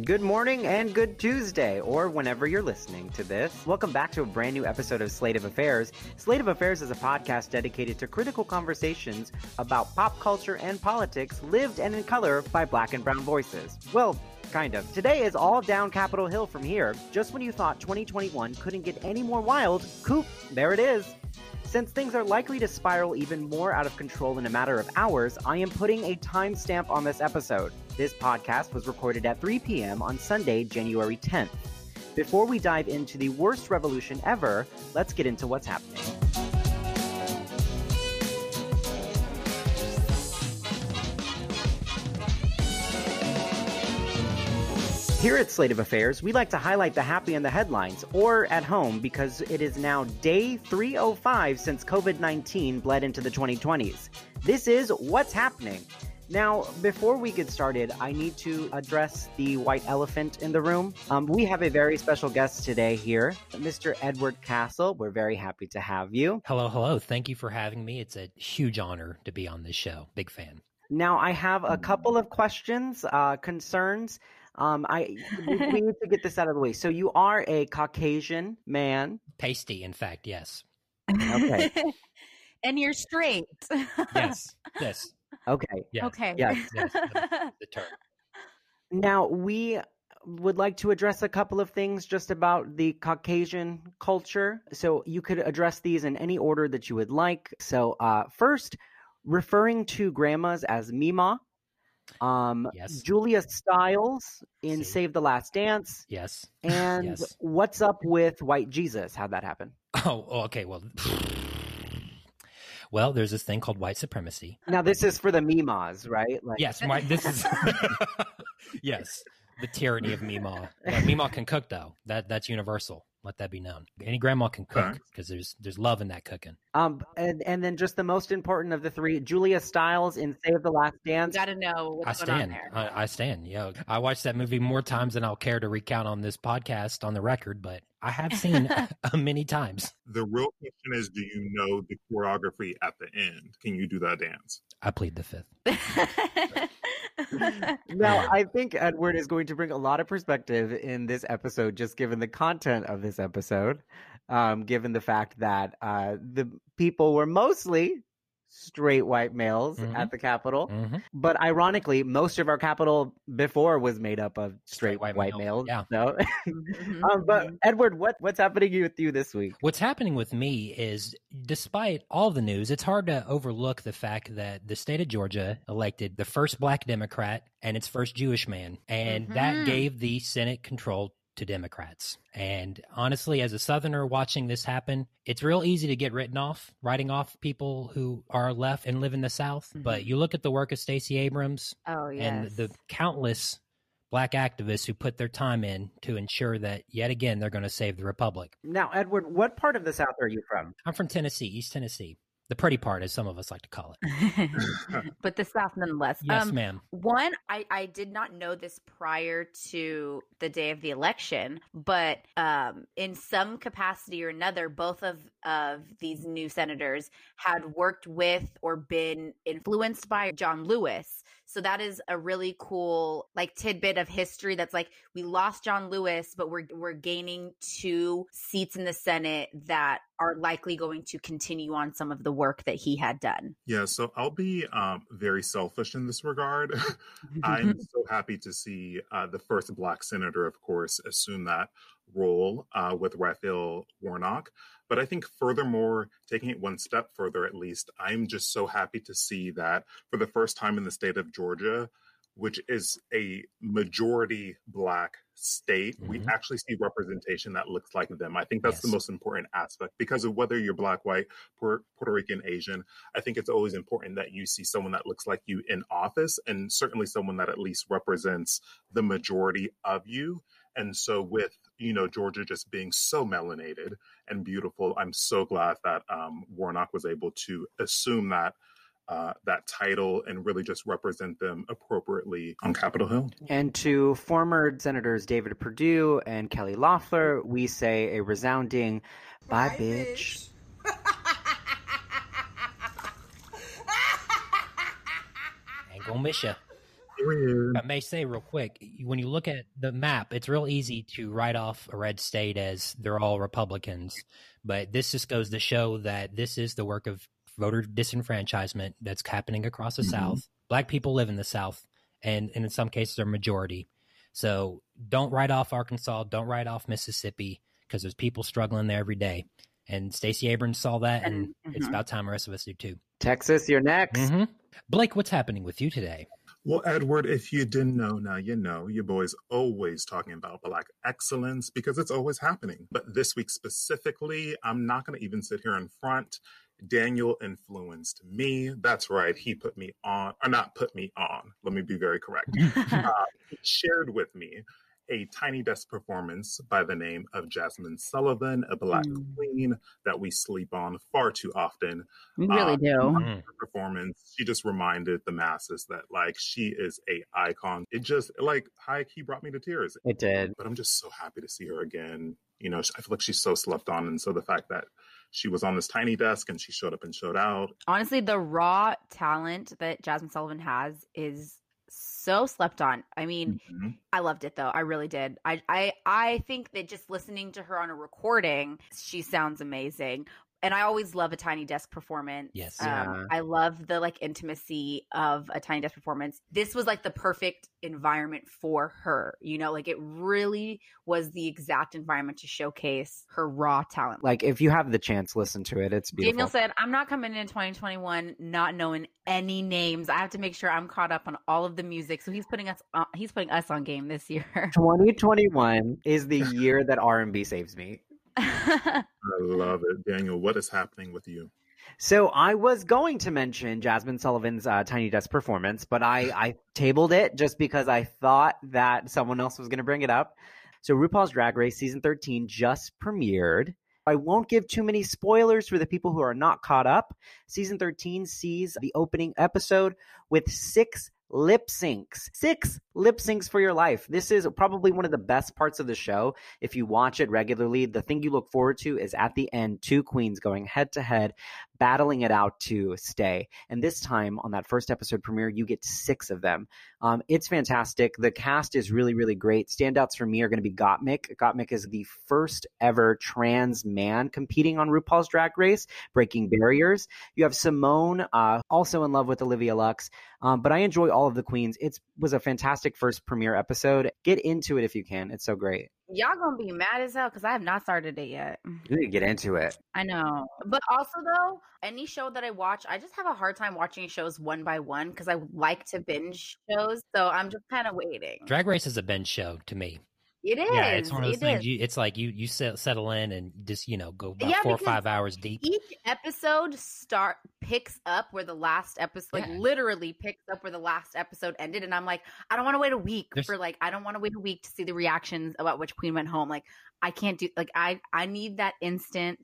Good morning and good Tuesday, or whenever you're listening to this. Welcome back to a brand new episode of Slate of Affairs. Slate of Affairs is a podcast dedicated to critical conversations about pop culture and politics lived and in color by black and brown voices. Well, kind of. Today is all down Capitol Hill from here. Just when you thought 2021 couldn't get any more wild, coop, there it is. Since things are likely to spiral even more out of control in a matter of hours, I am putting a timestamp on this episode. This podcast was recorded at 3 p.m. on Sunday, January 10th. Before we dive into the worst revolution ever, let's get into what's happening. Here at Slate of Affairs, we like to highlight the happy in the headlines or at home because it is now day 305 since COVID 19 bled into the 2020s. This is what's happening. Now, before we get started, I need to address the white elephant in the room. Um, we have a very special guest today here, Mr. Edward Castle. We're very happy to have you. Hello, hello. Thank you for having me. It's a huge honor to be on this show. Big fan. Now, I have a couple of questions, uh, concerns. Um, I we need to get this out of the way. So you are a Caucasian man. Pasty, in fact, yes. Okay. and you're straight. yes. Yes. Okay. Yes. Okay. Yes. Yes. The, the term. Now we would like to address a couple of things just about the Caucasian culture. So you could address these in any order that you would like. So uh, first, referring to grandmas as Mima. Um, Yes. Julia Stiles in See. Save the Last Dance. Yes. And Yes. what's up with White Jesus? How'd that happen? Oh, oh, okay. Well, well, there's this thing called white supremacy. Now this is for the Mimas, right? Like, Yes. This is. yes. The tyranny of Mima. Yeah, Mima can cook though. That that's universal. Let that be known. Any grandma can cook because there's there's love in that cooking. Um, and and then just the most important of the three, Julia Stiles in Save the Last You Dance. got to know I what's going on stand. there. I, I stand. Yeah, I watched that movie more times than I'll care to recount on this podcast on the record, but I have seen many times. The real question is, do you know the choreography at the end? Can you do that dance? I plead the fifth. Now, I think Edward is going to bring a lot of perspective in this episode, just given the content of this episode, um, given the fact that uh, the people were mostly straight white males Mhm. at the Capitol. hmm But ironically, most of our Capitol before was made up of straight, white, white males. males, So, Mhm. um, but Edward, what what's happening with you this week? What's happening with me is, despite all the news, it's hard to overlook the fact that the state of Georgia elected the first black Democrat and its first Jewish man, and that Mhm. gave the Senate control to Democrats. And honestly, as a Southerner watching this happen, it's real easy to get written off, writing off people who are left and live in the South. But Mhm. you look at the work of Stacey Abrams, oh yes. and the countless black activists who put their time in to ensure that yet again they're going to save the republic. Now, Edward, what part of the South are you from? I'm from Tennessee, East Tennessee. The pretty part, as some of us like to call it. but the South nonetheless. Yes, Um, ma'am. One, I, I did not know this prior to the day of the election, but um, in some capacity or another, both of, of these new senators had worked with or been influenced by John Lewis. So that is a really cool like tidbit of history that's like we lost John Lewis, but we're we're gaining two seats in the Senate that are likely going to continue on some of the work that he had done. Yeah, so I'll be um, very selfish in this regard. I'm so happy to see uh, the first Black senator, of course, assume that role uh, with Raphael Warnock. But I think, furthermore, taking it one step further, at least, I'm just so happy to see that for the first time in the state of Georgia, which is a majority Black state, we Mhm. actually see representation that looks like them. I think that's the most important aspect because of whether you're Black, white, Puerto Rican, Asian. I think it's always important that you see someone that looks like you in office and certainly someone that at least represents the majority of you. And so with, you know, Georgia just being so melanated and beautiful, I'm so glad that um, Warnock was able to assume that uh, that title and really just represent them appropriately on Capitol Hill. And to former Senators David Perdue and Kelly Loeffler, we say a resounding bye, bitch. Ain't gonna miss ya. Period. I may say real quick, when you look at the map, it's real easy to write off a red state as they're all Republicans. But this just goes to show that this is the work of voter disenfranchisement that's happening across the Mhm. South. Black people live in the South, and, and in some cases are majority. So don't write off Arkansas, don't write off Mississippi, because there's people struggling there every day. And Stacey Abrams saw that, and, And- it's about time the rest of us do too. Texas, you're next. Mhm. Blake, what's happening with you today? Well, Edward, if you didn't know, now you know. Your boy's always talking about Black excellence because it's always happening. But this week specifically, I'm not going to even sit here in front. Daniel influenced me. That's right. He put me on, or not put me on. Let me be very correct. uh, he shared with me a tiny desk performance by the name of Jazmine Sullivan, a Black Mm. queen that we sleep on far too often You really Uh, do. Mm. her performance, she just reminded the masses that like she is a icon. It just like high key brought me to tears. It did. But I'm just so happy to see her again. You know, I feel like she's so slept on, and so the fact that she was on this tiny desk and she showed up and showed out. Honestly, the raw talent that Jazmine Sullivan has is so slept on. I mean, Mhm. I loved it though. I really did. I I I think that just listening to her on a recording, she sounds amazing. And I always love a tiny desk performance. Yes. Um, Yeah. I love the like intimacy of a tiny desk performance. This was like the perfect environment for her. You know, like it really was the exact environment to showcase her raw talent. Like if you have the chance, listen to it. It's beautiful. Daniel said, I'm not coming in 2021 not knowing any names. I have to make sure I'm caught up on all of the music. So he's putting us on, he's putting us on game this year. 2021 is the year that R&B saves me. I love it, Daniel. What is happening with you? So I was going to mention Jazmine Sullivan's uh, Tiny Desk performance, but I, I tabled it just because I thought that someone else was going to bring it up. So RuPaul's Drag Race season 13 just premiered. I won't give too many spoilers for the people who are not caught up. Season 13 sees the opening episode with six lip syncs. Six lip syncs for your life. This is probably one of the best parts of the show. If you watch it regularly, the thing you look forward to is at the end, two queens going head to head, battling it out to stay. And this time on that first episode premiere, you get six of them. Um, it's fantastic. The cast is really, really great. Standouts for me are going to be Gottmik. Gottmik is the first ever trans man competing on RuPaul's Drag Race, breaking barriers. You have Simone, uh, also in love with Olivia Lux. Um, but I enjoy all of the queens. It was a fantastic first premiere episode. Get into it if you can. It's so great. Y'all gonna be mad as hell because I have not started it yet. You need to get into it. I know. But also though, any show that I watch, I just have a hard time watching shows one by one because I like to binge shows. So I'm just kind of waiting. Drag Race is a binge show to me. It is. Yeah, it's one of those It things. is. You, it's like you you settle in and just you know go about Yeah, four or five hours deep. Each episode start picks up where the last episode, like literally picks up where the last episode ended, and I'm like, I don't want to wait a week There's- for like, I don't want to wait a week to see the reactions about which queen went home. Like, I can't do like I I need that instant.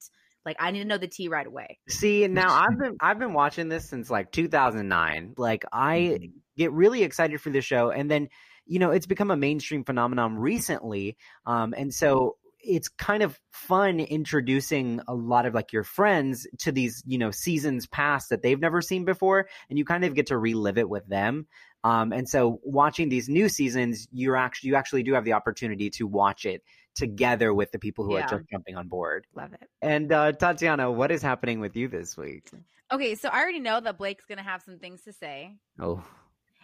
Like, I need to know the tea right away. See, now I've been I've been watching this since like 2009. Like I mm-hmm. get really excited for the show and then you know, it's become a mainstream phenomenon recently. Um and so it's kind of fun introducing a lot of like your friends to these, you know, seasons past that they've never seen before and you kind of get to relive it with them. Um and so watching these new seasons, you're actually you actually do have the opportunity to watch it together with the people who Yeah. are just jumping on board. Love it. And uh Tatiana, what is happening with you this week? Okay, so I already know that Blake's gonna have some things to say. Oh,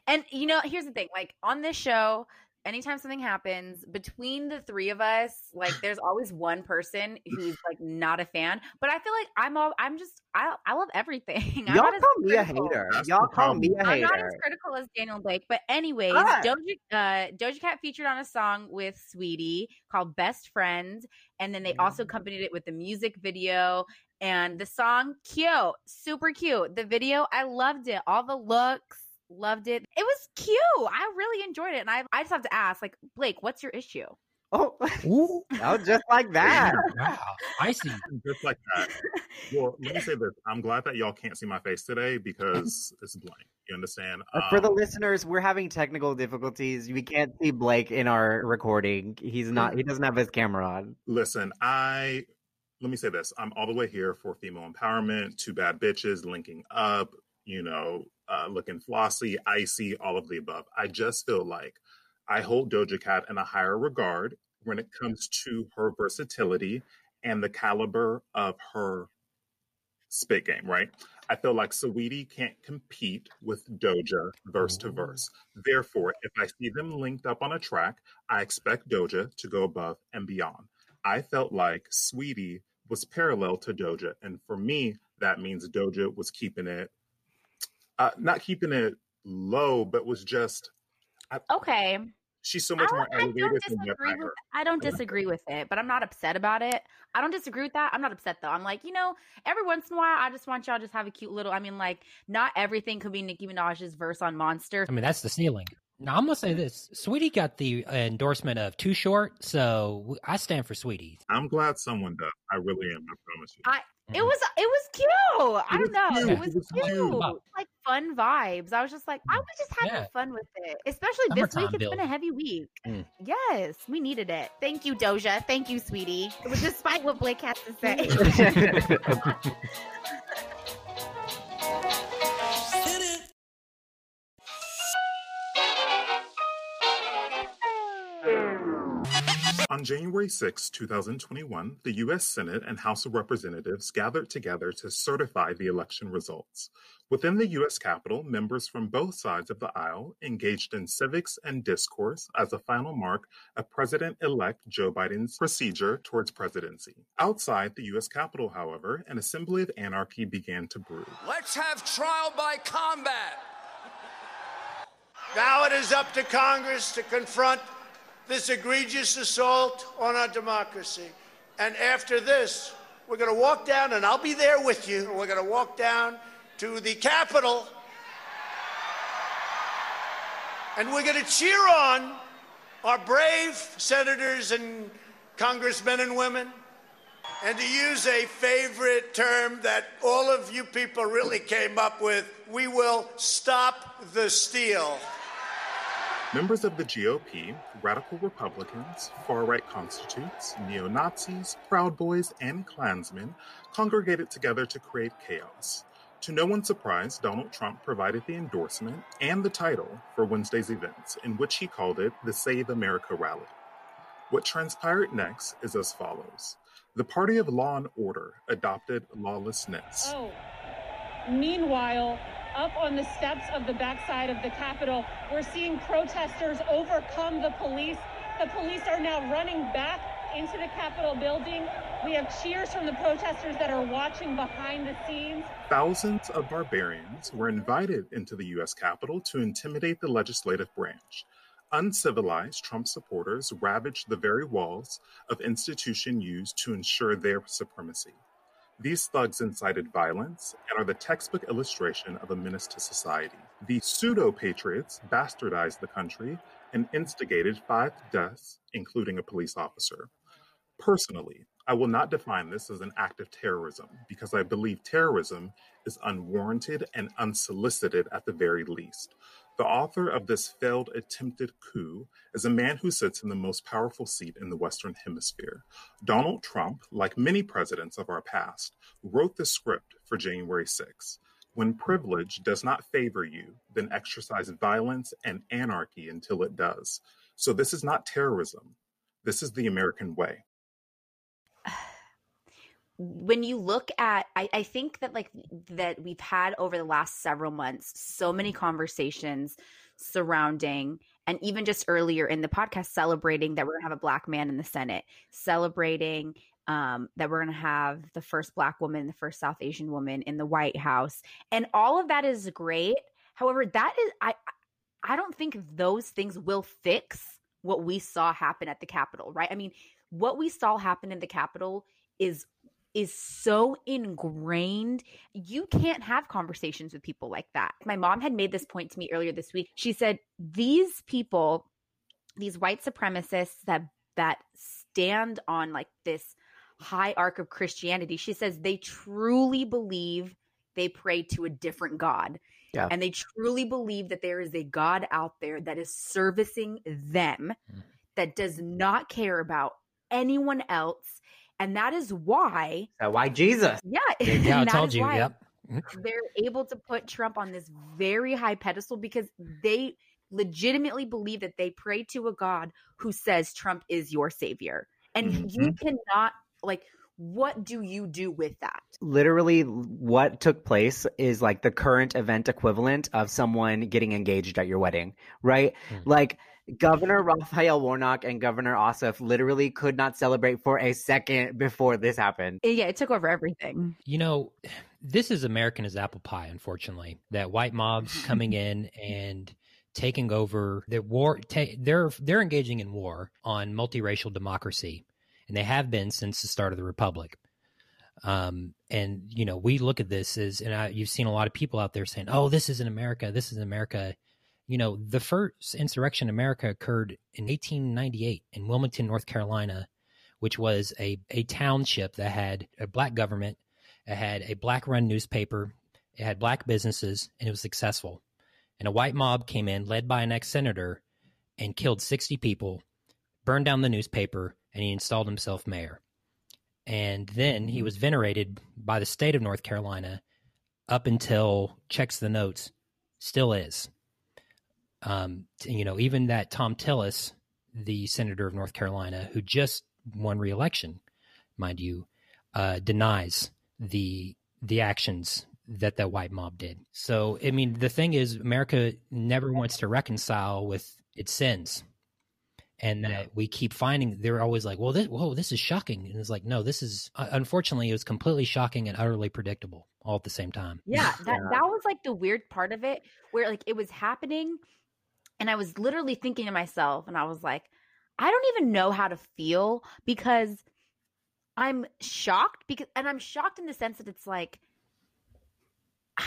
And you know, here's the thing: like on this show, anytime something happens between the three of us, like there's always one person who's like not a fan. But I feel like I'm all I'm just I I love everything. I'm y'all not call me a hater. That's Y'all call me a I'm hater i'm not as critical as Daniel Blake, but anyways, Ah. Doja uh, Doja Cat featured on a song with Saweetie called "Best Friends," and then they also Mm. accompanied it with the music video and the song. Cute, super cute. The video, I loved it. All the looks, loved it. It was cute. I really enjoyed it, and I I just have to ask, like Blake, what's your issue? Oh, Ooh, oh, just like that. wow, icy. Just like that. Well, let me say this. I'm glad that y'all can't see my face today because it's blank. You understand? Uh, For the Um, listeners, we're having technical difficulties. We can't see Blake in our recording. He's not. He doesn't have his camera on. Listen, I let me say this. I'm all the way here for female empowerment, two bad bitches linking up, you know, uh, looking flossy, icy, all of the above. I just feel like I hold Doja Cat in a higher regard when it comes to her versatility and the caliber of her spit game, right? I feel like Saweetie can't compete with Doja verse to verse. Therefore, if I see them linked up on a track, I expect Doja to go above and beyond. I felt like Saweetie was parallel to Doja. And for me, that means Doja was keeping it, uh, not keeping it low, but was just. I, okay she's so much more elevated I don't disagree with, I don't disagree with it, but I'm not upset about it. I don't disagree with that. I'm not upset though. I'm like, you know, every once in a while, I just want y'all just have a cute little. I mean, like, not everything could be Nicki Minaj's verse on Monster. I mean, that's the ceiling. Now I'm gonna say this: Saweetie got the endorsement of Too Short, so I stand for Saweetie. I'm glad someone does. I really am. I promise you. I it was it was cute. It I don't know. Cute. It was, it was cute. cute. Like fun vibes. I was just like, I was just having yeah. fun with it. Especially Summertime this week. It's build. been a heavy week. Mm. Yes, we needed it. Thank you, Doja. Thank you, Saweetie. Despite what Blake has to say. On January 6, 2021, the U.S. Senate and House of Representatives gathered together to certify the election results. Within the U.S. Capitol, members from both sides of the aisle engaged in civics and discourse as a final mark of President elect Joe Biden's procedure towards presidency. Outside the U.S. Capitol, however, an assembly of anarchy began to brew. Let's have trial by combat. Now it is up to Congress to confront this egregious assault on our democracy. And after this, we're going to walk down, and I'll be there with you. We're going to walk down to the Capitol, and we're going to cheer on our brave senators and congressmen and women. And to use a favorite term that all of you people really came up with, we will stop the steal. Members of the GOP, radical Republicans, far right constitutes, neo Nazis, Proud Boys, and Klansmen congregated together to create chaos. To no one's surprise, Donald Trump provided the endorsement and the title for Wednesday's events, in which he called it the Save America Rally. What transpired next is as follows The Party of Law and Order adopted lawlessness. Oh. Meanwhile, up on the steps of the backside of the Capitol. We're seeing protesters overcome the police. The police are now running back into the Capitol building. We have cheers from the protesters that are watching behind the scenes. Thousands of barbarians were invited into the U.S. Capitol to intimidate the legislative branch. Uncivilized Trump supporters ravaged the very walls of institution used to ensure their supremacy. These thugs incited violence and are the textbook illustration of a menace to society. The pseudo patriots bastardized the country and instigated five deaths, including a police officer. Personally, I will not define this as an act of terrorism because I believe terrorism is unwarranted and unsolicited at the very least. The author of this failed attempted coup is a man who sits in the most powerful seat in the Western Hemisphere. Donald Trump, like many presidents of our past, wrote the script for January 6. When privilege does not favor you, then exercise violence and anarchy until it does. So this is not terrorism. This is the American way when you look at I, I think that like that we've had over the last several months so many conversations surrounding and even just earlier in the podcast celebrating that we're gonna have a black man in the senate celebrating um, that we're gonna have the first black woman the first south asian woman in the white house and all of that is great. However that is i i don't think those things will fix what we saw happen at the capitol right? I mean what we saw happen in the capitol is is so ingrained. You can't have conversations with people like that. My mom had made this point to me earlier this week. She said, These people, these white supremacists that that stand on like this high arc of Christianity, she says they truly believe they pray to a different God. Yeah. And they truly believe that there is a God out there that is servicing them, mm. that does not care about anyone else and that is why. That why Jesus. Yeah. Yeah, I told you. Why, yep. Mm-hmm. they're able to put Trump on this very high pedestal because they legitimately believe that they pray to a God who says Trump is your savior. And you Mm-hmm. cannot, like, what do you do with that? Literally, what took place is like the current event equivalent of someone getting engaged at your wedding, right? Hmm. Like, Governor Raphael Warnock and Governor Ossoff literally could not celebrate for a second before this happened. Yeah, it took over everything. You know, this is American as apple pie, unfortunately. That white mobs coming in and taking over the war ta- they're they're engaging in war on multiracial democracy and they have been since the start of the republic um and you know we look at this as and I, you've seen a lot of people out there saying oh this isn't america this is america you know the first insurrection in america occurred in 1898 in wilmington north carolina which was a, a township that had a black government it had a black run newspaper it had black businesses and it was successful. And a white mob came in led by an ex-senator and killed 60 people burned down the newspaper and he installed himself mayor. And then he was venerated by the state of north carolina up until checks the notes still is um, you know even that thom tillis the senator of north carolina who just won re-election mind you uh, denies the the actions that that white mob did. So I mean, the thing is, America never wants to reconcile with its sins, and that we keep finding they're always like, "Well, this, whoa, this is shocking," and it's like, no, this is uh, unfortunately it was completely shocking and utterly predictable all at the same time. Yeah, that that was like the weird part of it where like it was happening and I was literally thinking to myself and I was like, I don't even know how to feel because I'm shocked because and I'm shocked in the sense that it's like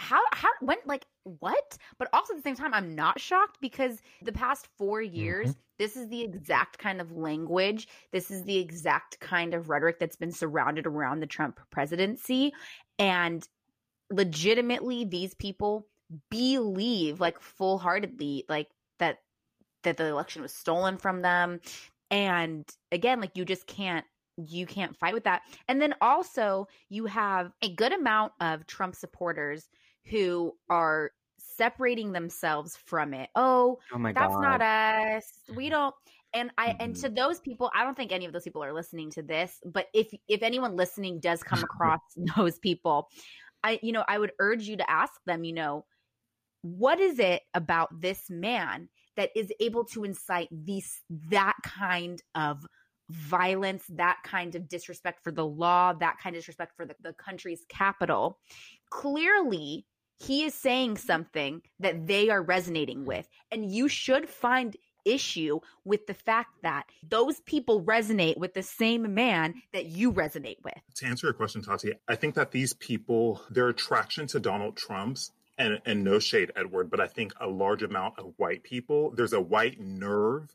how how when like what? But also at the same time i'm not shocked because the past four years mm-hmm. this is the exact kind of language this is the exact kind of rhetoric that's been surrounded around the trump presidency and legitimately these people believe like full-heartedly like that that the election was stolen from them. And again like you just can't you can't fight with that. And then also you have a good amount of trump supporters who are separating themselves from it. Oh Oh my that's god. not us. We mm-hmm. don't. And i and mm-hmm. to those people i don't think any of those people are listening to this but if if anyone listening does come across those people i you know i would urge you to ask them you know what is it about this man that is able to incite these that kind of violence that kind of disrespect for the law that kind of disrespect for the, the country's capital? Clearly he is saying something that they are resonating with and you should find issue with the fact that those people resonate with the same man that you resonate with. To answer your question, Tati, I think that these people, their attraction to Donald Trump's, and, and no shade, Edward, but I think a large amount of white people, there's a white nerve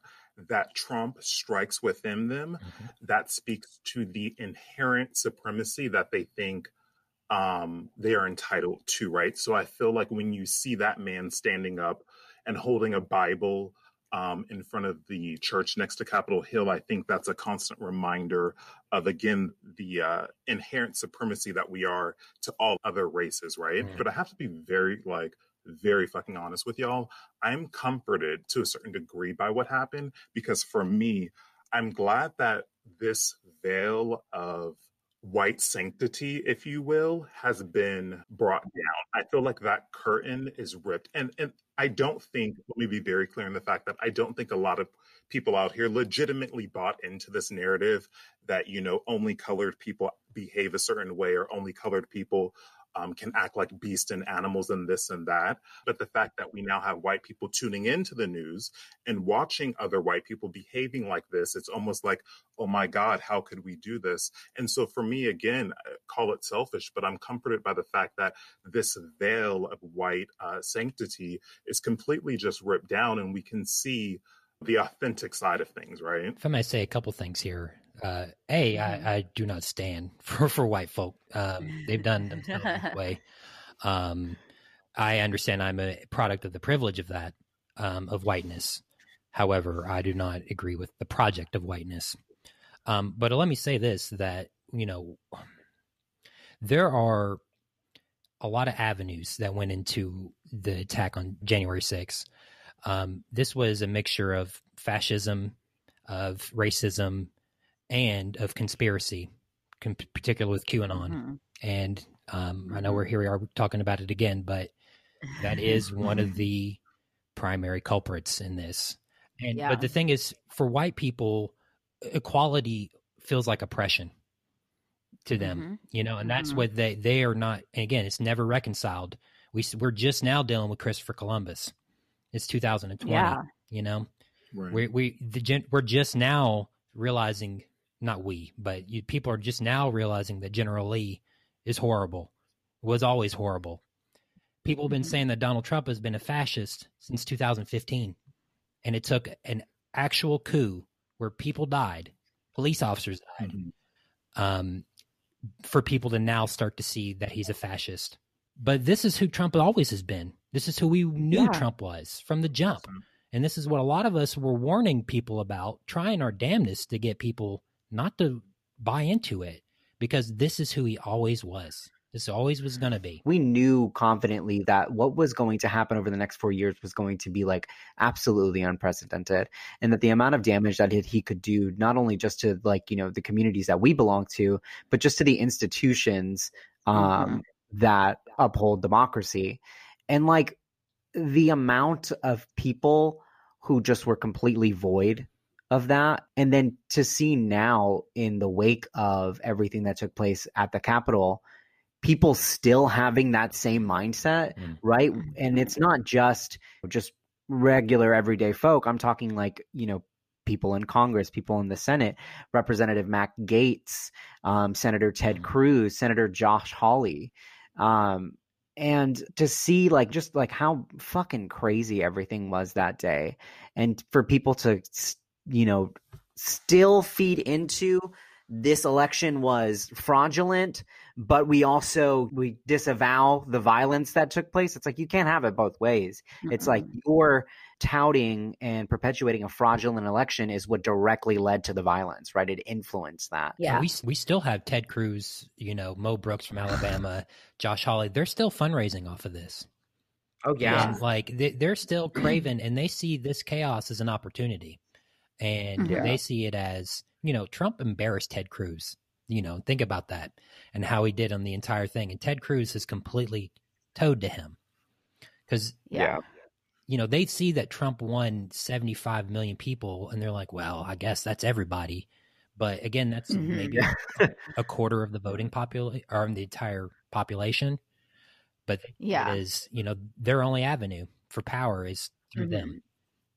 that Trump strikes within them that speaks to the inherent supremacy that they think um, they are entitled to, right? So I feel like when you see that man standing up and holding a Bible um, in front of the church next to Capitol Hill, I think that's a constant reminder of, again, the uh, inherent supremacy that we are to all other races, right? Mhm. But I have to be very, like, very fucking honest with y'all. I'm comforted to a certain degree by what happened because for me, I'm glad that this veil of white sanctity, if you will, has been brought down. I feel like that curtain is ripped. And and I don't think, let me be very clear in the fact that I don't think a lot of people out here legitimately bought into this narrative that, you know, only colored people behave a certain way or only colored people um, can act like beasts and animals and this and that. But the fact that we now have white people tuning into the news and watching other white people behaving like this, it's almost like, oh my God, how could we do this? And so for me, again, call it selfish, but I'm comforted by the fact that this veil of white uh, sanctity is completely just ripped down and we can see the authentic side of things, right? If I may say a couple things here. Uh, a, I, I do not stand for, for white folk. Um, they've done themselves this way. Um, I understand I'm a product of the privilege of that, um, of whiteness. However, I do not agree with the project of whiteness. Um, but let me say this that, you know, there are a lot of avenues that went into the attack on January 6th. Um, this was a mixture of fascism, of racism, and of conspiracy, com- particularly with QAnon. Mhm. And um, I know we're here we are talking about it again, but that is one of the primary culprits in this. And Yeah. but the thing is, for white people, equality feels like oppression to them, Mhm. you know, and that's Mhm. what they they are not. And again, it's never reconciled. We we're just now dealing with Christopher Columbus. It's 2020. Yeah. You know, Right. we we the gen, we're just now realizing not we but you, people are just now realizing that general lee is horrible was always horrible people have been Mhm. saying that donald trump has been a fascist since 2015 and it took an actual coup where people died police officers died Mhm. um, for people to now start to see that he's a fascist but this is who trump always has been this is who we knew Yeah. trump was from the jump and this is what a lot of us were warning people about, trying our damnedest to get people not to buy into it because this is who he always was. This always was going to be. we knew confidently that what was going to happen over the next four years was going to be like absolutely unprecedented and that the amount of damage that he- he could do not only just to like you know the communities that we belong to but just to the institutions um that uphold democracy and like the amount of people who just were completely void of that and then to see now in the wake of everything that took place at the capitol people still having that same mindset Mm. right and it's not just just regular everyday folk i'm talking like you know people in congress people in the senate representative matt gaetz um, senator ted Mhm. cruz senator josh hawley um, and to see like just like how fucking crazy everything was that day and for people to you know still feed into this election was fraudulent but we also we disavow the violence that took place. It's like you can't have it both ways. It's like you're touting and perpetuating a fraudulent election is what directly led to the violence right? It influenced that. Yeah. we we still have Ted Cruz, you know, Mo Brooks from Alabama, Josh Hawley. They're still fundraising off of this. oh And like they, they're still craving, and they see this chaos as an opportunity, and Yeah. they see it as you know Trump embarrassed Ted Cruz. You know, think about that and how he did on the entire thing, and Ted Cruz has completely towed to him because Yeah. you know they see that Trump won seventy five million people, and they're like, well, I guess that's everybody. But again, that's Mhm. maybe a quarter of the voting population or the entire population. But Yeah. it is you know their only avenue for power is through them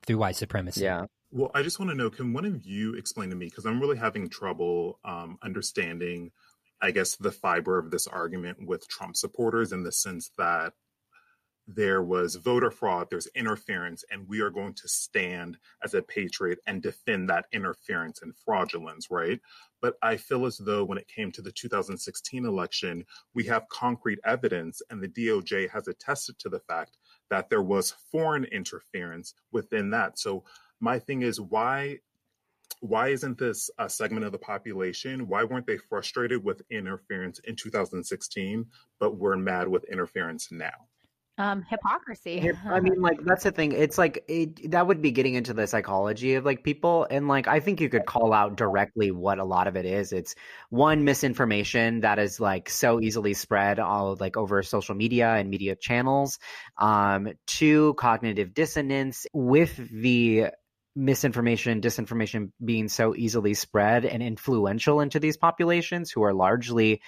through white supremacy. yeah Well, I just want to know can one of you explain to me, because I'm really having trouble um, understanding, I guess, the fiber of this argument with Trump supporters in the sense that there was voter fraud, there's interference, and we are going to stand as a patriot and defend that interference and fraudulence, right? But I feel as though when it came to the 2016 election, we have concrete evidence, and the DOJ has attested to the fact that there was foreign interference within that. So my thing is why why isn't this a segment of the population why weren't they frustrated with interference in 2016 but we're mad with interference now Um, hypocrisy. I mean, like that's the thing. It's like it, that would be getting into the psychology of like people, and like I think you could call out directly what a lot of it is. It's one misinformation that is like so easily spread all like over social media and media channels. Um, two cognitive dissonance with the misinformation, disinformation being so easily spread and influential into these populations who are largely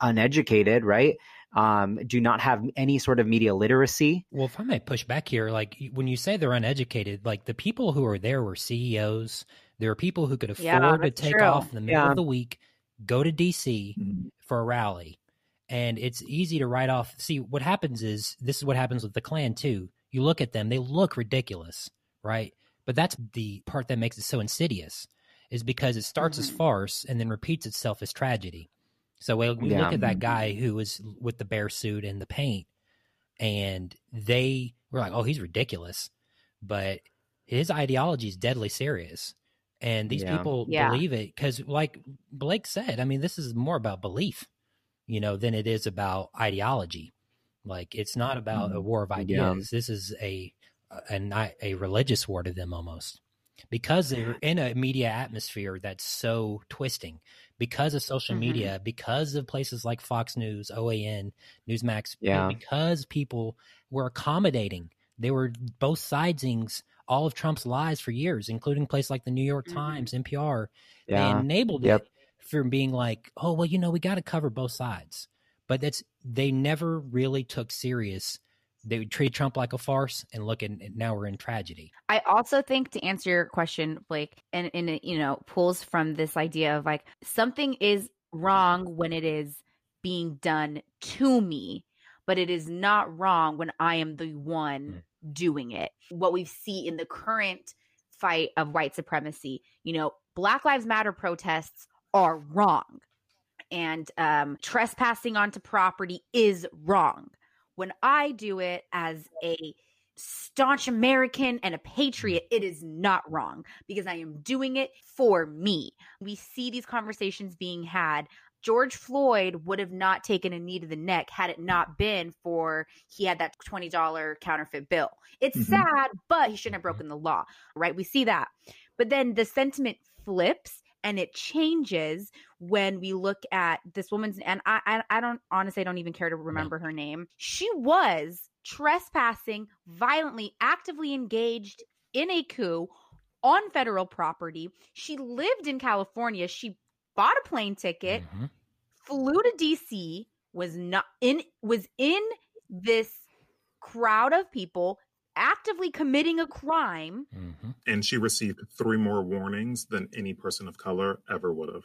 uneducated, right? Um, do not have any sort of media literacy. Well, if I may push back here, like when you say they're uneducated, like the people who are there were CEOs. There are people who could afford Yeah, to take true. off in the middle Yeah. of the week, go to DC for a rally. And it's easy to write off. See, what happens is this is what happens with the Klan too. You look at them, they look ridiculous, right? But that's the part that makes it so insidious, is because it starts as Mhm. farce and then repeats itself as tragedy. So we, we Yeah. look at that guy who was with the bear suit and the paint, and they were like, "Oh, he's ridiculous," but his ideology is deadly serious, and these Yeah. people Yeah. believe it because, like Blake said, I mean, this is more about belief, you know, than it is about ideology. Like it's not about a mm-hmm. war of ideas. Yeah. This is a a, a a religious war to them almost because they're in a media atmosphere that's so twisting because of social Mhm. media because of places like fox news oan newsmax Yeah. because people were accommodating they were both sidesings all of trump's lies for years including places like the new york Mhm. times npr they enabled Yep. it from being like oh well you know we got to cover both sides but that's they never really took serious they would treat trump like a farce and look at now we're in tragedy I also think to answer your question, Blake, and, and it, you know, pulls from this idea of like something is wrong when it is being done to me, but it is not wrong when I am the one doing it. What we see in the current fight of white supremacy, you know, Black Lives Matter protests are wrong. And um, trespassing onto property is wrong. When I do it as a staunch American and a patriot, it is not wrong because I am doing it for me. We see these conversations being had. George Floyd would have not taken a knee to the neck had it not been for he had that $20 counterfeit bill. It's Mhm. sad, but he shouldn't have broken the law, right? We see that. But then the sentiment flips and it changes when we look at this woman's and I I, I don't honestly I don't even care to remember her name. She was trespassing violently, actively engaged in a coup on federal property. She lived in California. She bought a plane ticket, Mhm. flew to DC, was not in was in this crowd of people actively committing a crime. Mhm. And she received three more warnings than any person of color ever would have.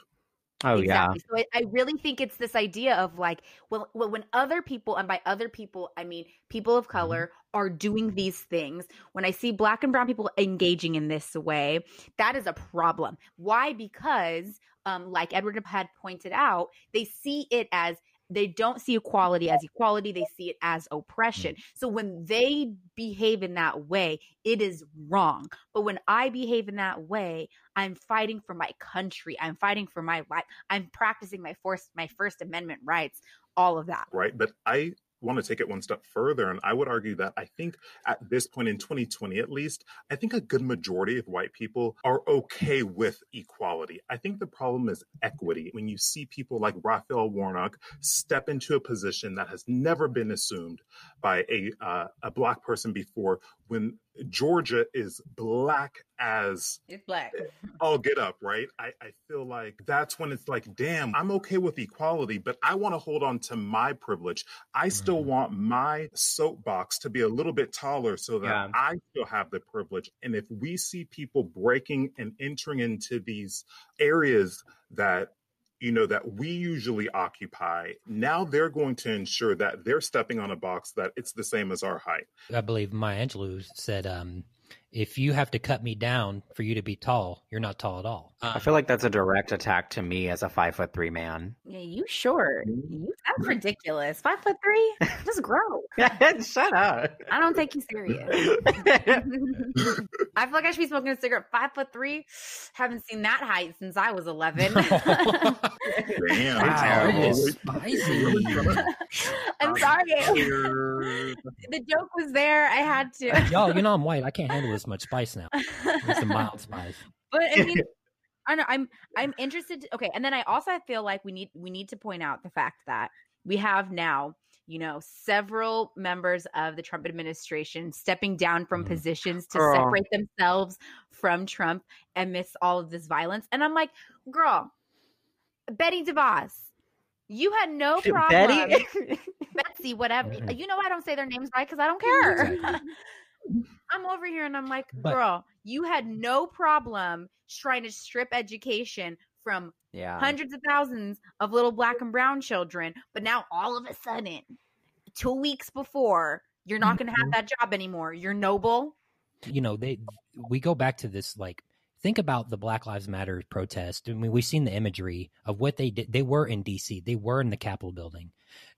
Oh yeah. So I, I really think it's this idea of like, well, well, when other people, and by other people, I mean people of color, are doing these things, when I see black and brown people engaging in this way, that is a problem. Why? Because, um, like Edward had pointed out, they see it as they don't see equality as equality they see it as hmm. oppression. So when they behave in that way it is wrong. But when i behave in that way i'm fighting for my country i'm fighting for my life i'm practicing my first my first amendment rights all of that. Right? But I want to take it one step further. And I would argue that I think at this point in 2020, at least, I think a good majority of white people are okay with equality. I think the problem is equity. When you see people like Raphael Warnock step into a position that has never been assumed by a, uh, a Black person before, when Georgia is black as it's black all get up, right? I, I feel like that's when it's like, damn, I'm okay with equality, but I want to hold on to my privilege. I still Mhm. want my soapbox to be a little bit taller so that Yeah. I still have the privilege. And if we see people breaking and entering into these areas that you know that we usually occupy now they're going to ensure that they're stepping on a box that it's the same as our height. I believe Maya Angelou said, um, "If you have to cut me down for you to be tall, you're not tall at all." Uh, I feel like that's a direct attack to me as a five foot three man. yeah you short mm-hmm. you that's ridiculous five foot three just grow Shut up. i don't take you serious I feel like I should be smoking a cigarette five foot three. Haven't seen that height since I was 11. damn Wow, it's spicy. I'm sorry. the joke was there. I had to. Y'all, you know I'm white. I can't handle this much spice now. It's a mild spice. but I mean, I know I'm I'm interested. To, okay, and then I also feel like we need we need to point out the fact that we have now, you know, several members of the Trump administration stepping down from Mhm. positions to Girl. separate themselves from Trump amidst all of this violence. And I'm like, girl, Betty DeVos, you had no problem. Betty? Betsy, whatever. You know I don't say their names right because I don't care. I'm over here and I'm like, But- girl, you had no problem trying to strip education from yeah. hundreds of thousands of little black and brown children, but now all of a sudden, two weeks before, you're not going to have mm-hmm. that job anymore. You're noble. you know they we go back to this like think about the black lives matter protest i mean we've seen the imagery of what they did they were in dc they were in the capitol building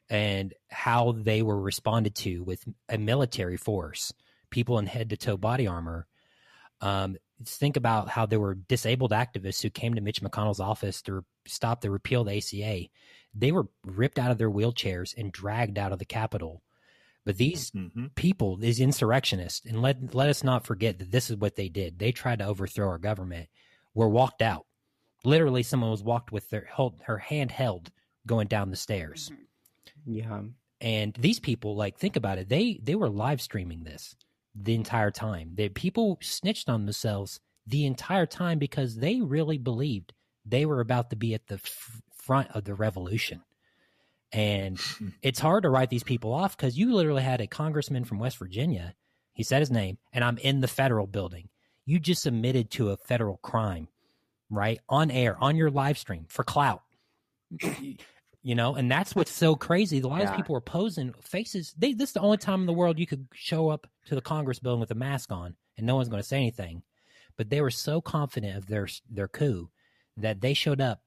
and how they were responded to with a military force people in head to toe body armor um, think about how there were disabled activists who came to mitch mcconnell's office to stop the repeal of the aca they were ripped out of their wheelchairs and dragged out of the capitol But these hmm people, these insurrectionists, and let let us not forget that this is what they did. They tried to overthrow our government. Were walked out. Literally, someone was walked with their hold, her hand held going down the stairs. Yeah. And these people, like, think about it. They they were live streaming this the entire time. The people snitched on themselves the entire time because they really believed they were about to be at the f- front of the revolution. And it's hard to write these people off because you literally had a congressman from West Virginia. He said his name, and I'm in the federal building. You just admitted to a federal crime, right? On air, on your live stream for clout. you know, and that's what's so crazy. the lot Yeah. of people are posing faces. They this is the only time in the world you could show up to the Congress building with a mask on and no one's going to say anything. But they were so confident of their their coup that they showed up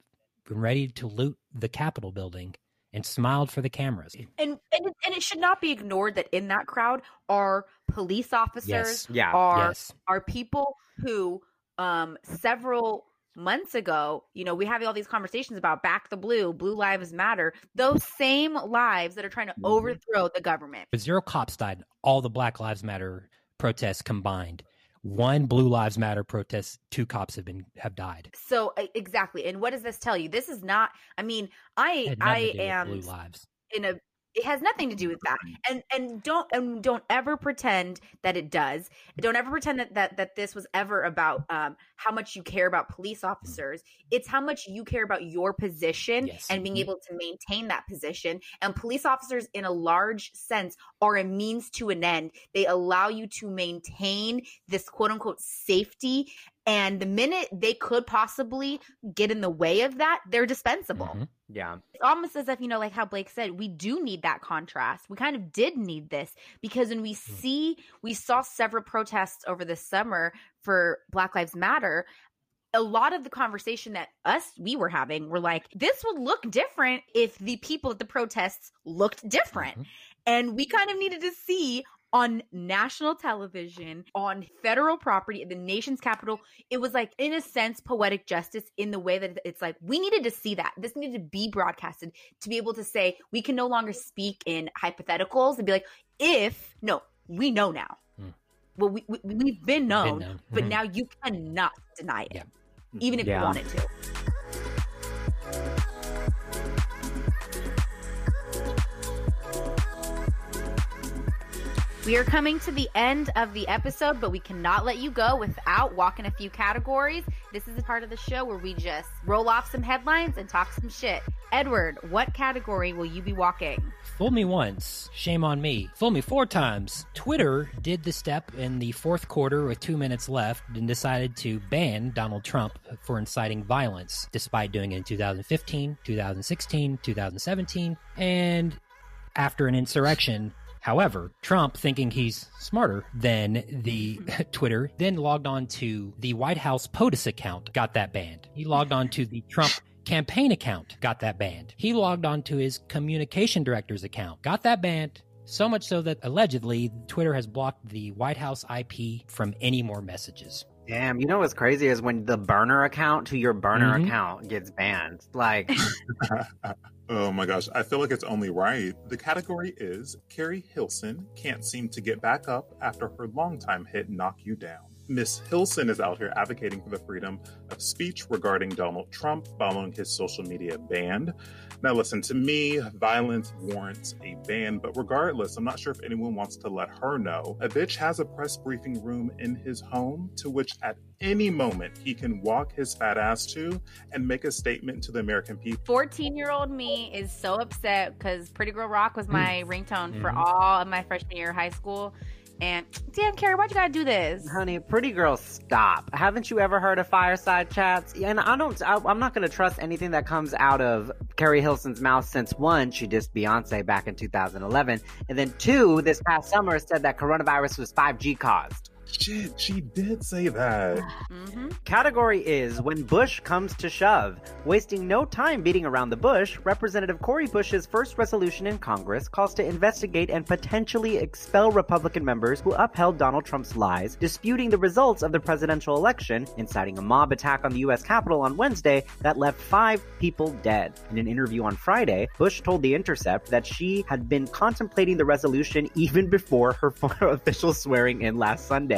ready to loot the Capitol building and smiled for the cameras. And and it, and it should not be ignored that in that crowd are police officers, Yes. Yeah. are yes. are people who um several months ago, you know, we have all these conversations about back the blue, blue lives matter. Those same lives that are trying to Mhm. overthrow the government. But zero cops died. All the Black Lives Matter protests combined. One Blue Lives Matter protest, two cops have been have died. So exactly. And what does this tell you? This is not I mean, I It had nothing I to do with am Blue Lives. in a it has nothing to do with that and and don't and don't ever pretend that it does don't ever pretend that that, that this was ever about um how much you care about police officers it's how much you care about your position Yes. and being Mhm. able to maintain that position and police officers in a large sense are a means to an end they allow you to maintain this quote unquote safety and the minute they could possibly get in the way of that they're dispensable Mhm. Yeah. it's almost as if you know like how blake said we do need that contrast we kind of did need this because when we see we saw several protests over the summer for black lives matter a lot of the conversation that us we were having were like this would look different if the people at the protests looked different Mhm. and we kind of needed to see on national television on federal property in the nation's capital it was like in a sense poetic justice in the way that it's like we needed to see that this needed to be broadcasted to be able to say we can no longer speak in hypotheticals and be like if no we know now. Well we, we we've been known, known. but Mhm. now you cannot deny it Yeah. even if Yeah. you wanted to We are coming to the end of the episode, but we cannot let you go without walking a few categories. This is a part of the show where we just roll off some headlines and talk some shit. Edward, what category will you be walking? Fool me once, shame on me. Fool me four times. Twitter did the step in the fourth quarter with two minutes left and decided to ban Donald Trump for inciting violence, despite doing it in 2015, 2016, 2017, and after an insurrection. However, Trump, thinking he's smarter than the Twitter, then logged on to the White House POTUS account, got that banned. He logged on to the Trump campaign account, got that banned. He logged on to his communication director's account, got that banned. So much so that allegedly Twitter has blocked the White House IP from any more messages. Damn, you know what's crazy is when the burner account to your burner Mhm. account gets banned. Like, Oh my gosh, I feel like it's only right. The category is Keri Hilson can't seem to get back up after her longtime hit Knock You Down. Miss Hilson is out here advocating for the freedom of speech regarding Donald Trump following his social media ban. Now, listen, to me, violence warrants a ban, but regardless, I'm not sure if anyone wants to let her know. A bitch has a press briefing room in his home to which at any moment he can walk his fat ass to and make a statement to the American people. 14 year old me is so upset because Pretty Girl Rock was my ringtone for Mhm. all of my freshman year of high school. And damn, Keri, why'd you gotta do this? honey, pretty girl, stop. Haven't you ever heard of fireside chats? And I don't, I, I'm not to trust anything that comes out of Keri Hilson's mouth since one, she dissed Beyonce back in 2011. And then two, this past summer said that coronavirus was 5G caused. Shit, she did say that. hmm Category is when Bush comes to shove. Wasting no time beating around the bush, Representative Cori Bush's first resolution in Congress calls to investigate and potentially expel Republican members who upheld Donald Trump's lies, disputing the results of the presidential election, inciting a mob attack on the U.S. Capitol on Wednesday that left five people dead. In an interview on Friday, Bush told The Intercept that she had been contemplating the resolution even before her official swearing in last Sunday.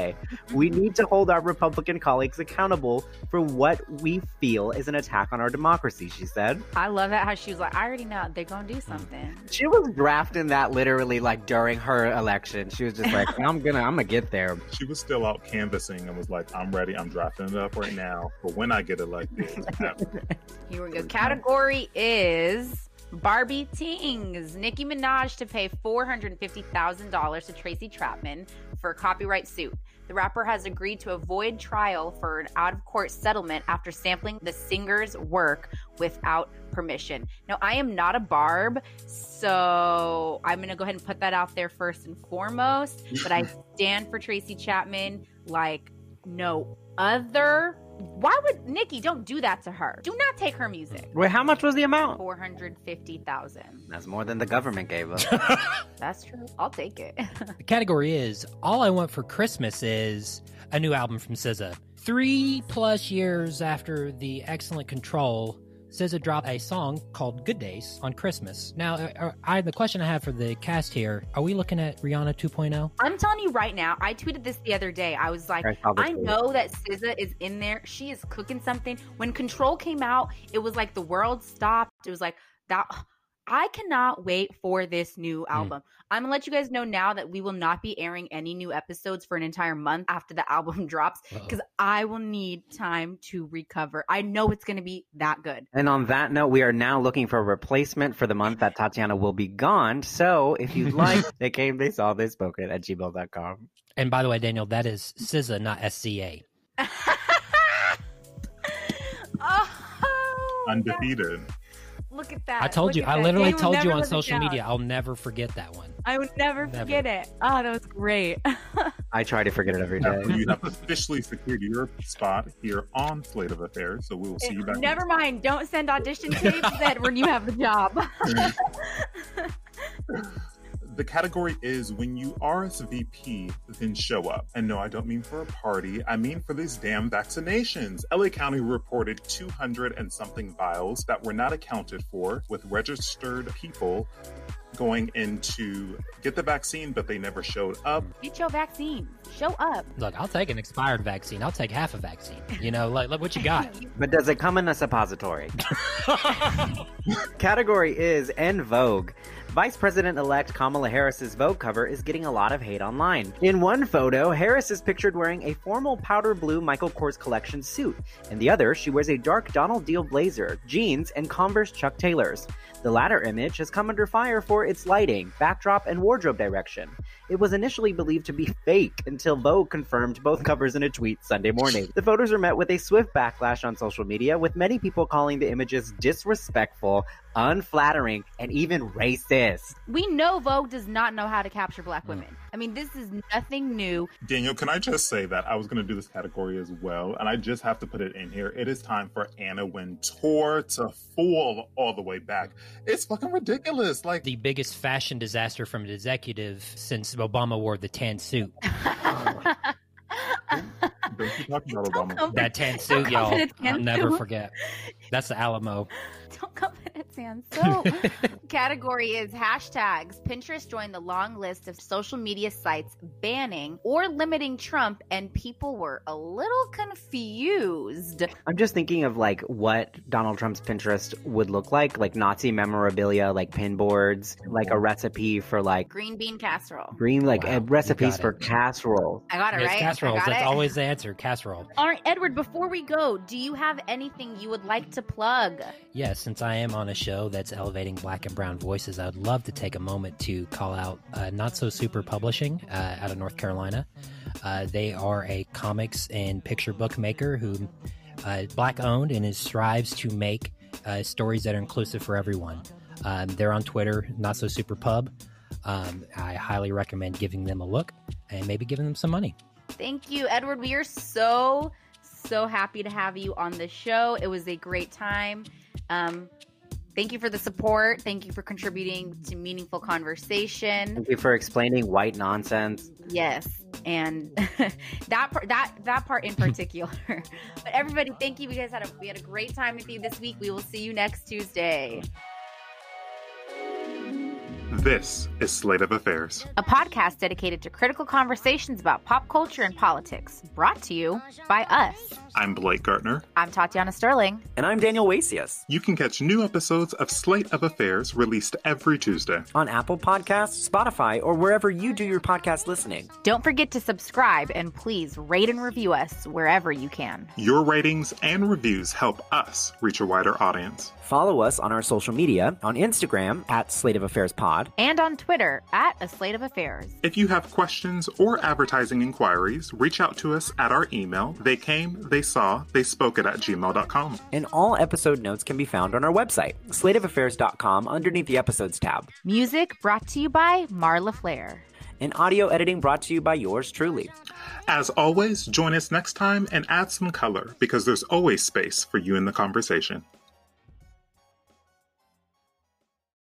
We need to hold our Republican colleagues accountable for what we feel is an attack on our democracy, she said. I love that how she was like, I already know they're gonna do something. She was drafting that literally like during her election. She was just like, I'm gonna I'm gonna get there. She was still out canvassing and was like, I'm ready. I'm drafting it up right now for when I get elected. Here we go. Category is Barbie Tingz. Nicki Minaj to pay $450,000 to Tracy Chapman for a copyright suit. The rapper has agreed to avoid trial for an out of court settlement after sampling the singer's work without permission. Now, I am not a Barb, so I'm going to go ahead and put that out there first and foremost. But I stand for Tracy Chapman like no other. Why would Nicki don't do that to her? Do not take her music. Wait, how much was the amount? Four hundred fifty thousand. That's more than the government gave us. That's true. I'll take it. The category is All I Want for Christmas is a new album from SZA. Three plus years after the excellent Control, SZA dropped a song called Good Days on Christmas. Now, uh, I the question I have for the cast here: Are we looking at Rihanna oh? 2.0? I'm telling you right now. I tweeted this the other day. I was like, I I know that SZA is in there. She is cooking something. When Control came out, it was like the world stopped. It was like that. I cannot wait for this new Hmm. album. I'm gonna let you guys know now that we will not be airing any new episodes for an entire month after the album drops because I will need time to recover. I know it's gonna be that good. and on that note, we are now looking for a replacement for the month that Tatiana will be gone. So if you'd like, they came, they saw, they spoke it at gmail.com. And by the way, Daniel, that is SZA, not SCA. oh, Undefeated. Look at that. I told Look you, I that. literally They told you on social down. media, I'll never forget that one. I would never, Never. forget it. Oh, that was great. I try to forget it every Now, you have officially secured your spot here on Slate of Affairs, so we will see you back. Never mind. Don't send audition tapes then when you have the job. The category is when you RSVP, then show up. And no, I don't mean for a party. I mean for these damn vaccinations. LA County reported 200 and something vials that were not accounted for, with registered people going in to get the vaccine, but they never showed up. Get your vaccine. Show up. Look, I'll take an expired vaccine. I'll take half a vaccine. You know, like, look what you got. But does it come in a suppository? Category is En Vogue. Vice President elect Kamala Harris's Vogue cover is getting a lot of hate online. In one photo, Harris is pictured wearing a formal powder blue Michael Kors collection suit. In the other, she wears a dark Donald Deal blazer, jeans, and Converse Chuck Taylors. The latter image has come under fire for its lighting, backdrop, and wardrobe direction. It was initially believed to be fake until Vogue confirmed both covers in a tweet Sunday morning. The photos were met with a swift backlash on social media, with many people calling the images disrespectful, unflattering, and even racist. We know Vogue does not know how to capture black hmm. women. I mean, this is nothing new. Daniel, can I just say that I was going to do this category as well, and I just have to put it in here. It is time for Anna Wintour to fall all the way back. It's fucking ridiculous. Like, the biggest fashion disaster from an executive since Obama wore the tan suit. don't you talk about Obama. come- That tan suit, y'all. in a tan I'll never forget. That's the Alamo. Don't come in at So, category is hashtags. Pinterest joined the long list of social media sites banning or limiting Trump, and people were a little confused. I'm just thinking of like what Donald Trump's Pinterest would look like, like Nazi memorabilia, like pin boards, like a recipe for like Green bean casserole. green, like Wow, recipes for casserole. I got it It's right. casseroles. That's it. always the answer. Casserole. All right, Edward. Before we go, do you have anything you would like to plug? Yes, since I am on a show that's elevating black and brown voices, I'd love to take a moment to call out uh, Not So Super Publishing uh, out of North Carolina. Uh, they are a comics and picture book maker who uh, black owned and is strives to make uh, stories that are inclusive for everyone. Um, they're on Twitter, Not So Super Pub. Um, I highly recommend giving them a look and maybe giving them some money. Thank you, Edward. We are so, so happy to have you on the show. It was a great time. Um, thank you for the support. Thank you for contributing to meaningful conversation. Thank you for explaining white nonsense. Yes, and that part, that that part in particular. but everybody, thank you. We guys had a we had a great time with you this week. We will see you next Tuesday. This is Slate of Affairs, a podcast dedicated to critical conversations about pop culture and politics, brought to you by us. I'm Blake Gartner. I'm Tatiana Sterling. And I'm Daniel Wasius. You can catch new episodes of Slate of Affairs released every Tuesday on Apple Podcasts, Spotify, or wherever you do your podcast listening. Don't forget to subscribe and please rate and review us wherever you can. Your ratings and reviews help us reach a wider audience. Follow us on our social media on Instagram at Slate of Affairs Pod and on Twitter at A Slate of Affairs. If you have questions or advertising inquiries, reach out to us at our email. They came, they saw, they spoke it at gmail.com. And all episode notes can be found on our website, slateofaffairs.com, underneath the episodes tab. Music brought to you by Marla Flair. And audio editing brought to you by yours truly. As always, join us next time and add some color because there's always space for you in the conversation.